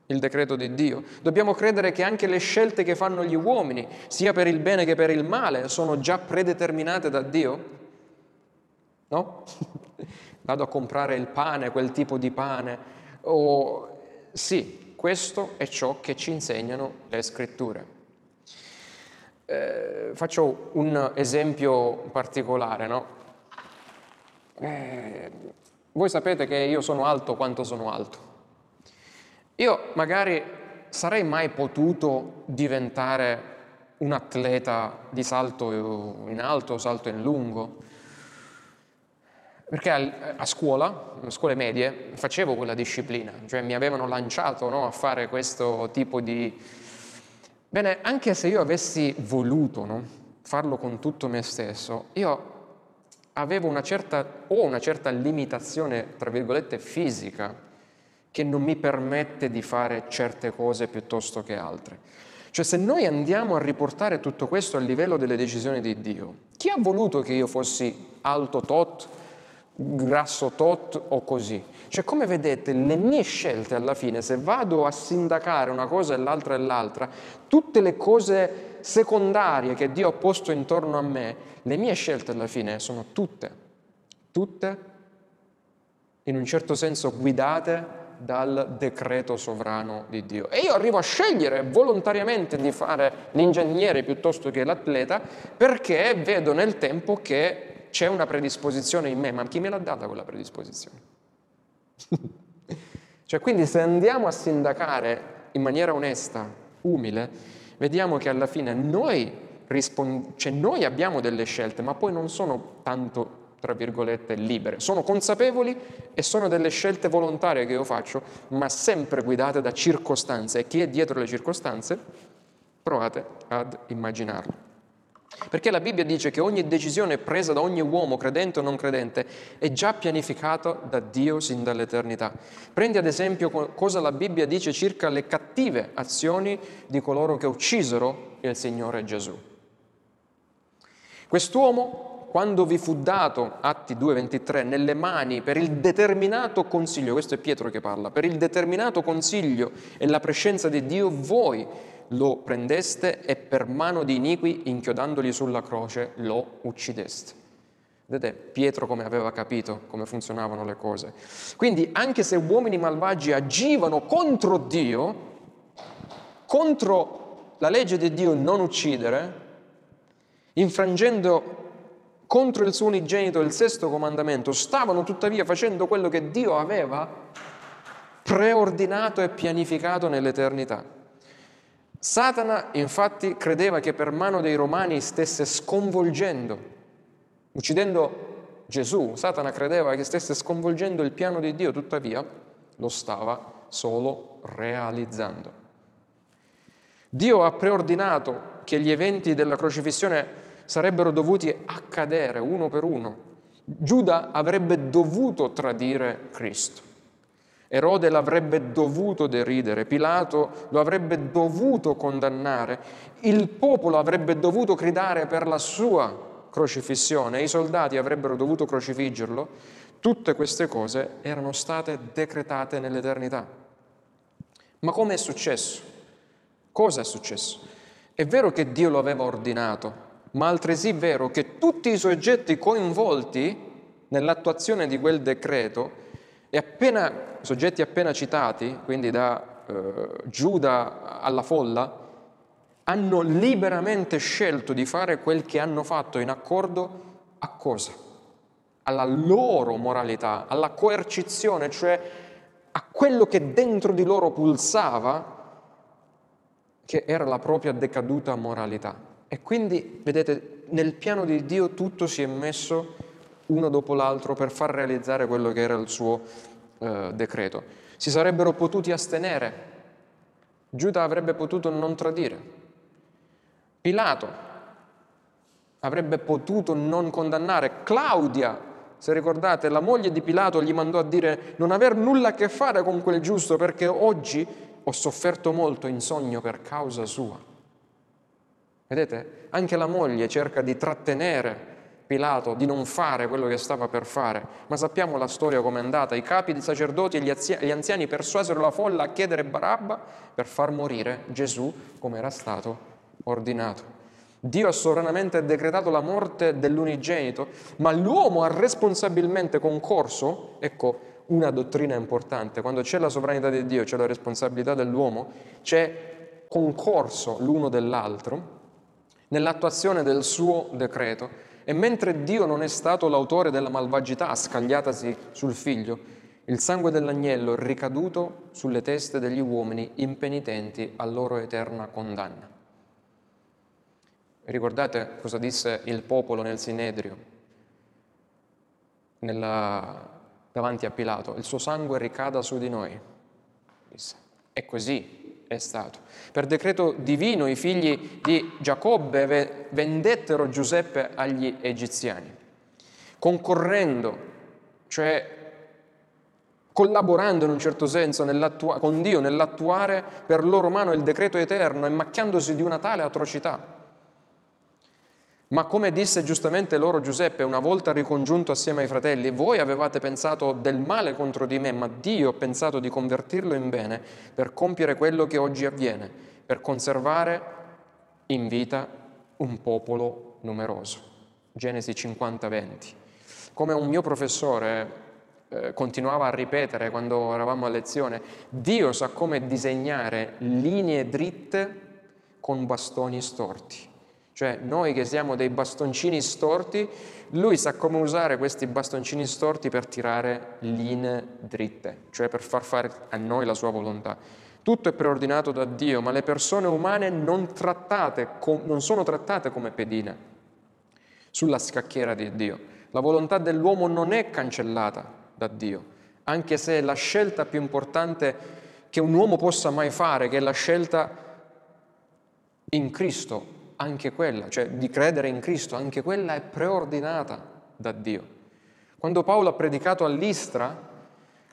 il decreto di Dio. Dobbiamo credere che anche le scelte che fanno gli uomini, sia per il bene che per il male, sono già predeterminate da Dio? No? Vado a comprare il pane, quel tipo di pane. O... Sì, questo è ciò che ci insegnano le scritture. Eh, faccio un esempio particolare, no? Eh, voi sapete che io sono alto quanto sono alto. Io magari sarei mai potuto diventare un atleta di salto in alto salto in lungo. Perché a scuola, a scuole medie, facevo quella disciplina, cioè mi avevano lanciato no, a fare questo tipo di... Bene, anche se io avessi voluto no, farlo con tutto me stesso, io avevo una certa, ho una certa limitazione, tra virgolette, fisica, che non mi permette di fare certe cose piuttosto che altre. Cioè se noi andiamo a riportare tutto questo a livello delle decisioni di Dio, chi ha voluto che io fossi alto tot, grasso tot o così? Cioè come vedete le mie scelte alla fine, se vado a sindacare una cosa e l'altra e l'altra, tutte le cose secondarie che Dio ha posto intorno a me, le mie scelte alla fine sono tutte, tutte in un certo senso guidate dal decreto sovrano di Dio. E io arrivo a scegliere volontariamente di fare l'ingegnere piuttosto che l'atleta perché vedo nel tempo che c'è una predisposizione in me, ma chi me l'ha data quella predisposizione? cioè, quindi se andiamo a sindacare in maniera onesta, umile, vediamo che alla fine noi, rispond- cioè noi abbiamo delle scelte, ma poi non sono tanto tra virgolette, libere. Sono consapevoli e sono delle scelte volontarie che io faccio, ma sempre guidate da circostanze. E chi è dietro le circostanze? Provate ad immaginarlo. Perché la Bibbia dice che ogni decisione presa da ogni uomo, credente o non credente, è già pianificata da Dio sin dall'eternità. Prendi ad esempio cosa la Bibbia dice circa le cattive azioni di coloro che uccisero il Signore Gesù. Quest'uomo quando vi fu dato, Atti 2.23, nelle mani per il determinato consiglio, questo è Pietro che parla, per il determinato consiglio e la prescenza di Dio, voi lo prendeste e per mano di iniqui, inchiodandoli sulla croce, lo uccideste. Vedete Pietro come aveva capito come funzionavano le cose. Quindi anche se uomini malvagi agivano contro Dio, contro la legge di Dio non uccidere, infrangendo contro il suo unigenito, il sesto comandamento, stavano tuttavia facendo quello che Dio aveva preordinato e pianificato nell'eternità. Satana infatti credeva che per mano dei romani stesse sconvolgendo, uccidendo Gesù, Satana credeva che stesse sconvolgendo il piano di Dio, tuttavia lo stava solo realizzando. Dio ha preordinato che gli eventi della crocifissione sarebbero dovuti accadere uno per uno. Giuda avrebbe dovuto tradire Cristo. Erode l'avrebbe dovuto deridere, Pilato lo avrebbe dovuto condannare, il popolo avrebbe dovuto gridare per la sua crocifissione, i soldati avrebbero dovuto crocifiggerlo. Tutte queste cose erano state decretate nell'eternità. Ma come è successo? Cosa è successo? È vero che Dio lo aveva ordinato, ma altresì vero che tutti i soggetti coinvolti nell'attuazione di quel decreto, e appena, soggetti appena citati, quindi da eh, Giuda alla folla, hanno liberamente scelto di fare quel che hanno fatto in accordo a cosa? Alla loro moralità, alla coercizione, cioè a quello che dentro di loro pulsava, che era la propria decaduta moralità. E quindi, vedete, nel piano di Dio tutto si è messo uno dopo l'altro per far realizzare quello che era il suo eh, decreto. Si sarebbero potuti astenere, Giuda avrebbe potuto non tradire, Pilato avrebbe potuto non condannare, Claudia, se ricordate, la moglie di Pilato gli mandò a dire non aver nulla a che fare con quel giusto perché oggi ho sofferto molto in sogno per causa sua. Vedete? Anche la moglie cerca di trattenere Pilato di non fare quello che stava per fare, ma sappiamo la storia com'è andata. I capi dei sacerdoti e gli anziani persuasero la folla a chiedere Barabba per far morire Gesù come era stato ordinato. Dio ha sovranamente decretato la morte dell'unigenito, ma l'uomo ha responsabilmente concorso, ecco una dottrina importante, quando c'è la sovranità di Dio, c'è la responsabilità dell'uomo, c'è concorso l'uno dell'altro, nell'attuazione del suo decreto. E mentre Dio non è stato l'autore della malvagità scagliatasi sul figlio, il sangue dell'agnello è ricaduto sulle teste degli uomini impenitenti a loro eterna condanna. Ricordate cosa disse il popolo nel Sinedrio, nella, davanti a Pilato? Il suo sangue ricada su di noi. Disse. È così, è stato. Per decreto divino i figli di Giacobbe vendettero Giuseppe agli egiziani, concorrendo, cioè collaborando in un certo senso con Dio nell'attuare per loro mano il decreto eterno e macchiandosi di una tale atrocità ma come disse giustamente loro Giuseppe una volta ricongiunto assieme ai fratelli, voi avevate pensato del male contro di me, ma Dio ha pensato di convertirlo in bene per compiere quello che oggi avviene, per conservare in vita un popolo numeroso. Genesi 50-20. Come un mio professore eh, continuava a ripetere quando eravamo a lezione, Dio sa come disegnare linee dritte con bastoni storti. Cioè noi che siamo dei bastoncini storti, lui sa come usare questi bastoncini storti per tirare linee dritte, cioè per far fare a noi la sua volontà. Tutto è preordinato da Dio, ma le persone umane non, trattate, non sono trattate come pedine sulla scacchiera di Dio. La volontà dell'uomo non è cancellata da Dio, anche se la scelta più importante che un uomo possa mai fare, che è la scelta in Cristo, anche quella, cioè di credere in Cristo, anche quella è preordinata da Dio. Quando Paolo ha predicato all'Istra,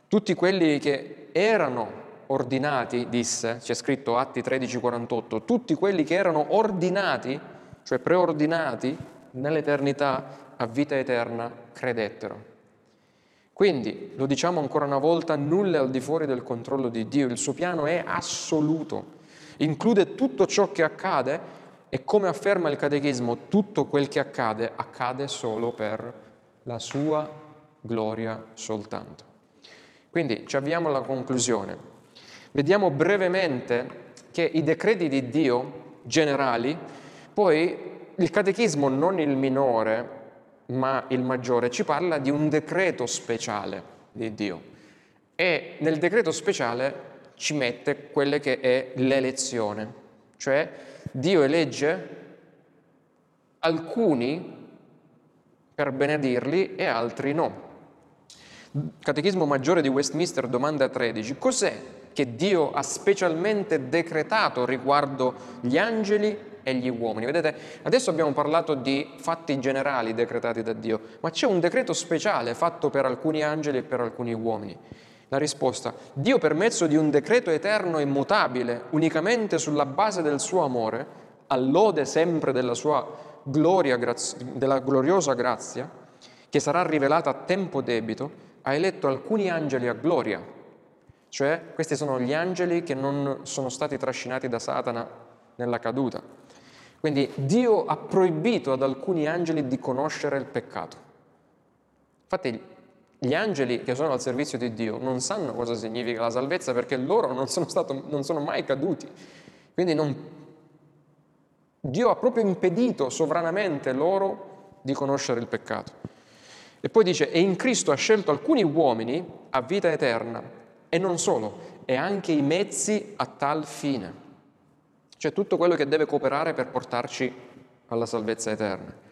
tutti quelli che erano ordinati, disse, c'è scritto Atti 13:48, tutti quelli che erano ordinati, cioè preordinati nell'eternità a vita eterna, credettero. Quindi, lo diciamo ancora una volta, nulla è al di fuori del controllo di Dio, il suo piano è assoluto, include tutto ciò che accade e come afferma il catechismo, tutto quel che accade accade solo per la sua gloria soltanto. Quindi ci avviamo alla conclusione. Vediamo brevemente che i decreti di Dio generali, poi il catechismo, non il minore, ma il maggiore, ci parla di un decreto speciale di Dio. E nel decreto speciale ci mette quelle che è l'elezione, cioè Dio elegge alcuni per benedirli e altri no. Catechismo maggiore di Westminster, domanda 13. Cos'è che Dio ha specialmente decretato riguardo gli angeli e gli uomini? Vedete, adesso abbiamo parlato di fatti generali decretati da Dio, ma c'è un decreto speciale fatto per alcuni angeli e per alcuni uomini. La risposta, Dio per mezzo di un decreto eterno e immutabile, unicamente sulla base del suo amore, all'ode sempre della sua gloria, della gloriosa grazia, che sarà rivelata a tempo debito, ha eletto alcuni angeli a gloria, cioè questi sono gli angeli che non sono stati trascinati da Satana nella caduta. Quindi Dio ha proibito ad alcuni angeli di conoscere il peccato. Infatti gli angeli che sono al servizio di Dio non sanno cosa significa la salvezza perché loro non sono, stato, non sono mai caduti. Quindi non, Dio ha proprio impedito sovranamente loro di conoscere il peccato. E poi dice, e in Cristo ha scelto alcuni uomini a vita eterna, e non solo, e anche i mezzi a tal fine. Cioè tutto quello che deve cooperare per portarci alla salvezza eterna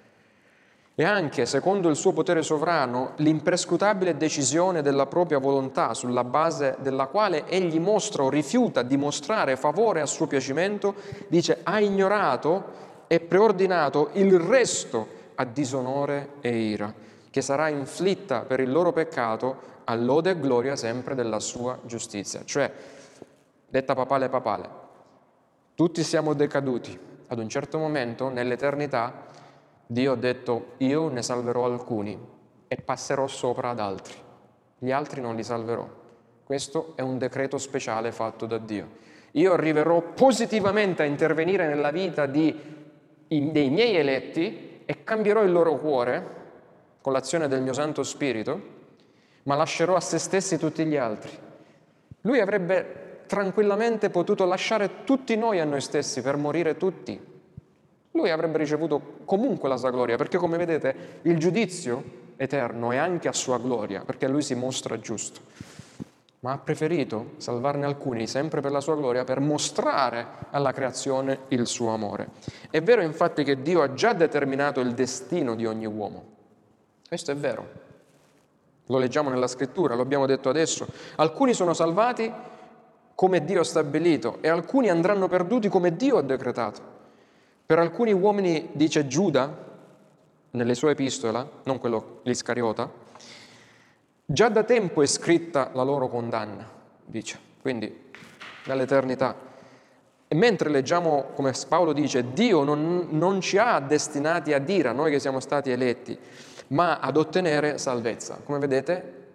e anche, secondo il suo potere sovrano, l'imprescutabile decisione della propria volontà sulla base della quale egli mostra o rifiuta di mostrare favore a suo piacimento, dice ha ignorato e preordinato il resto a disonore e ira, che sarà inflitta per il loro peccato a lode e gloria sempre della sua giustizia. Cioè, detta papale papale, tutti siamo decaduti, ad un certo momento nell'eternità Dio ha detto io ne salverò alcuni e passerò sopra ad altri, gli altri non li salverò. Questo è un decreto speciale fatto da Dio. Io arriverò positivamente a intervenire nella vita di, dei miei eletti e cambierò il loro cuore con l'azione del mio Santo Spirito, ma lascerò a se stessi tutti gli altri. Lui avrebbe tranquillamente potuto lasciare tutti noi a noi stessi per morire tutti lui avrebbe ricevuto comunque la sua gloria, perché come vedete il giudizio eterno è anche a sua gloria, perché lui si mostra giusto. Ma ha preferito salvarne alcuni sempre per la sua gloria, per mostrare alla creazione il suo amore. È vero infatti che Dio ha già determinato il destino di ogni uomo. Questo è vero. Lo leggiamo nella scrittura, lo abbiamo detto adesso. Alcuni sono salvati come Dio ha stabilito e alcuni andranno perduti come Dio ha decretato. Per alcuni uomini, dice Giuda, nelle sue epistole, non quello l'Iscariota, già da tempo è scritta la loro condanna, dice, quindi dall'eternità. E mentre leggiamo, come Paolo dice, Dio non, non ci ha destinati ad ira, noi che siamo stati eletti, ma ad ottenere salvezza. Come vedete,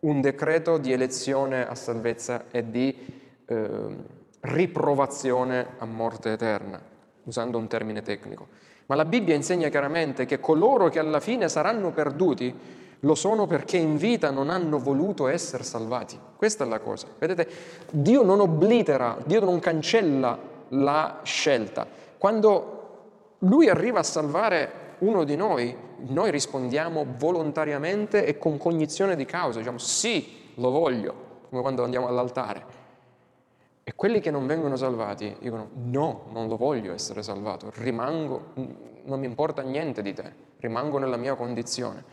un decreto di elezione a salvezza e di eh, riprovazione a morte eterna usando un termine tecnico. Ma la Bibbia insegna chiaramente che coloro che alla fine saranno perduti lo sono perché in vita non hanno voluto essere salvati. Questa è la cosa. Vedete, Dio non oblitera, Dio non cancella la scelta. Quando lui arriva a salvare uno di noi, noi rispondiamo volontariamente e con cognizione di causa, diciamo sì, lo voglio, come quando andiamo all'altare. E quelli che non vengono salvati dicono no, non lo voglio essere salvato, rimango, non mi importa niente di te, rimango nella mia condizione.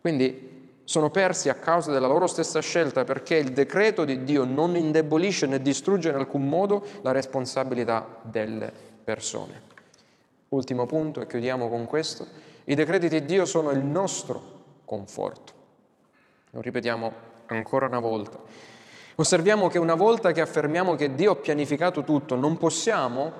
Quindi sono persi a causa della loro stessa scelta perché il decreto di Dio non indebolisce né distrugge in alcun modo la responsabilità delle persone. Ultimo punto e chiudiamo con questo. I decreti di Dio sono il nostro conforto. Lo ripetiamo ancora una volta. Osserviamo che una volta che affermiamo che Dio ha pianificato tutto, non possiamo,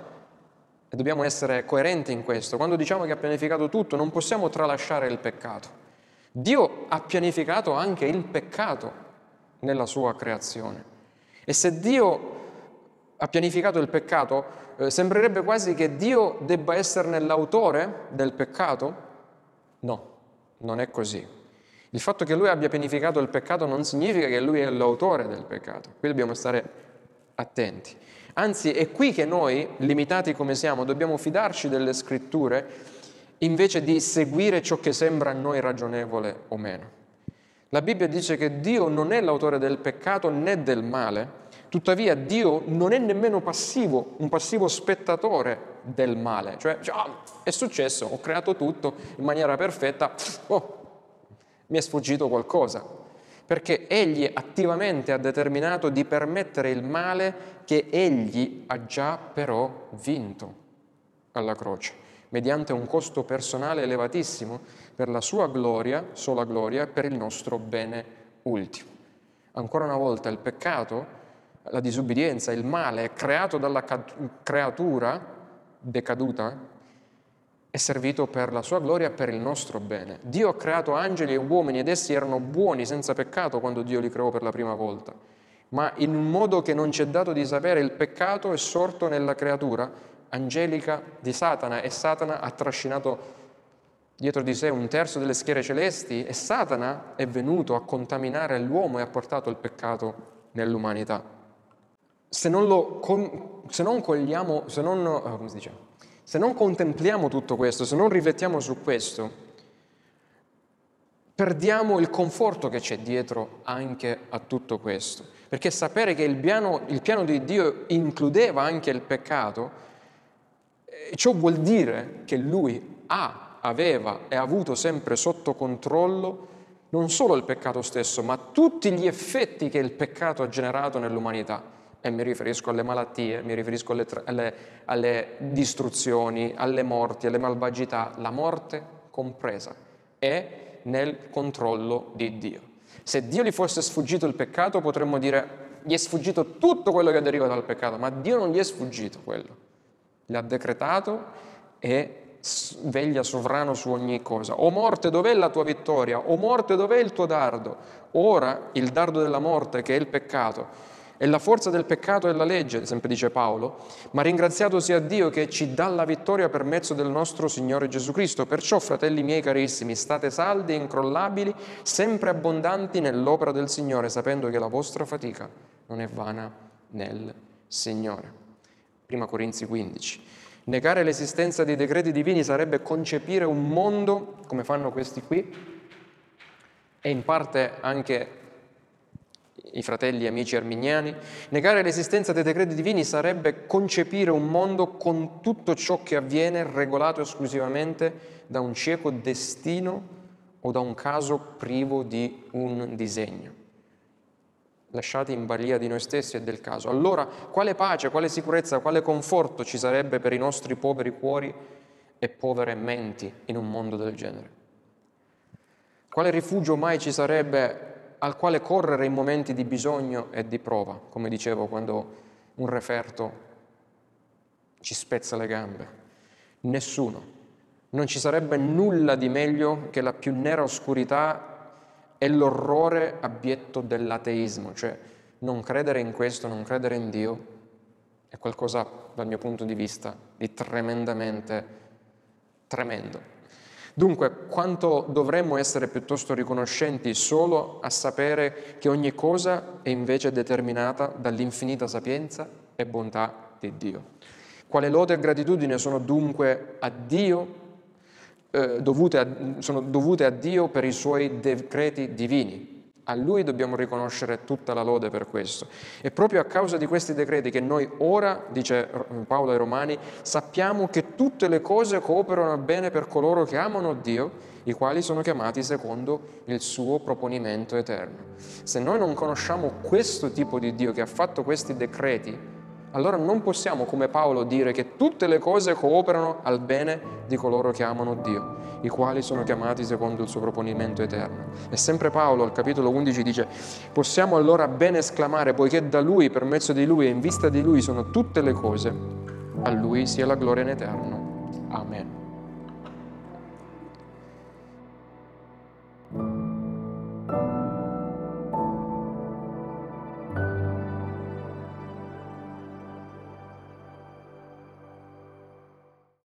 e dobbiamo essere coerenti in questo, quando diciamo che ha pianificato tutto, non possiamo tralasciare il peccato. Dio ha pianificato anche il peccato nella sua creazione. E se Dio ha pianificato il peccato, eh, sembrerebbe quasi che Dio debba esserne l'autore del peccato. No, non è così. Il fatto che Lui abbia pianificato il peccato non significa che Lui è l'autore del peccato. Qui dobbiamo stare attenti. Anzi, è qui che noi, limitati come siamo, dobbiamo fidarci delle scritture invece di seguire ciò che sembra a noi ragionevole o meno. La Bibbia dice che Dio non è l'autore del peccato né del male, Tuttavia Dio non è nemmeno passivo, un passivo spettatore del male, cioè, cioè ah, è successo, ho creato tutto in maniera perfetta, oh, mi è sfuggito qualcosa, perché Egli attivamente ha determinato di permettere il male che Egli ha già però vinto alla croce, mediante un costo personale elevatissimo per la sua gloria, sola gloria, per il nostro bene ultimo. Ancora una volta il peccato la disubbidienza, il male creato dalla creatura decaduta è servito per la sua gloria e per il nostro bene. Dio ha creato angeli e uomini ed essi erano buoni senza peccato quando Dio li creò per la prima volta. Ma in un modo che non ci è dato di sapere, il peccato è sorto nella creatura angelica di Satana e Satana ha trascinato dietro di sé un terzo delle schiere celesti e Satana è venuto a contaminare l'uomo e ha portato il peccato nell'umanità se non, lo, se non cogliamo, se non, oh, dice, se non contempliamo tutto questo, se non riflettiamo su questo, perdiamo il conforto che c'è dietro anche a tutto questo. Perché sapere che il piano, il piano di Dio includeva anche il peccato, eh, ciò vuol dire che Lui ha, aveva e ha avuto sempre sotto controllo non solo il peccato stesso, ma tutti gli effetti che il peccato ha generato nell'umanità e mi riferisco alle malattie, mi riferisco alle, alle, alle distruzioni, alle morti, alle malvagità, la morte compresa, è nel controllo di Dio. Se Dio gli fosse sfuggito il peccato potremmo dire gli è sfuggito tutto quello che deriva dal peccato, ma Dio non gli è sfuggito quello. L'ha decretato e veglia sovrano su ogni cosa. O morte, dov'è la tua vittoria? O morte, dov'è il tuo dardo? Ora il dardo della morte, che è il peccato, e la forza del peccato è la legge, sempre dice Paolo, ma ringraziato sia Dio che ci dà la vittoria per mezzo del nostro Signore Gesù Cristo. Perciò, fratelli miei carissimi, state saldi e incrollabili, sempre abbondanti nell'opera del Signore, sapendo che la vostra fatica non è vana nel Signore. Prima Corinzi 15. Negare l'esistenza dei decreti divini sarebbe concepire un mondo, come fanno questi qui, e in parte anche i fratelli e amici arminiani, negare l'esistenza dei decreti divini sarebbe concepire un mondo con tutto ciò che avviene regolato esclusivamente da un cieco destino o da un caso privo di un disegno. Lasciati in balia di noi stessi e del caso. Allora, quale pace, quale sicurezza, quale conforto ci sarebbe per i nostri poveri cuori e povere menti in un mondo del genere? Quale rifugio mai ci sarebbe al quale correre in momenti di bisogno e di prova, come dicevo quando un referto ci spezza le gambe. Nessuno. Non ci sarebbe nulla di meglio che la più nera oscurità e l'orrore abietto dell'ateismo, cioè non credere in questo, non credere in Dio, è qualcosa dal mio punto di vista di tremendamente tremendo. Dunque, quanto dovremmo essere piuttosto riconoscenti solo a sapere che ogni cosa è invece determinata dall'infinita sapienza e bontà di Dio. Quale lode e gratitudine sono dunque a Dio, eh, dovute a, sono dovute a Dio per i suoi decreti divini. A Lui dobbiamo riconoscere tutta la lode per questo. E proprio a causa di questi decreti che noi ora, dice Paolo ai Romani, sappiamo che tutte le cose cooperano bene per coloro che amano Dio, i quali sono chiamati secondo il suo proponimento eterno. Se noi non conosciamo questo tipo di Dio che ha fatto questi decreti, allora non possiamo come Paolo dire che tutte le cose cooperano al bene di coloro che amano Dio, i quali sono chiamati secondo il suo proponimento eterno. E sempre Paolo al capitolo 11 dice, possiamo allora bene esclamare, poiché da Lui, per mezzo di Lui e in vista di Lui sono tutte le cose, a Lui sia la gloria in eterno. Amen.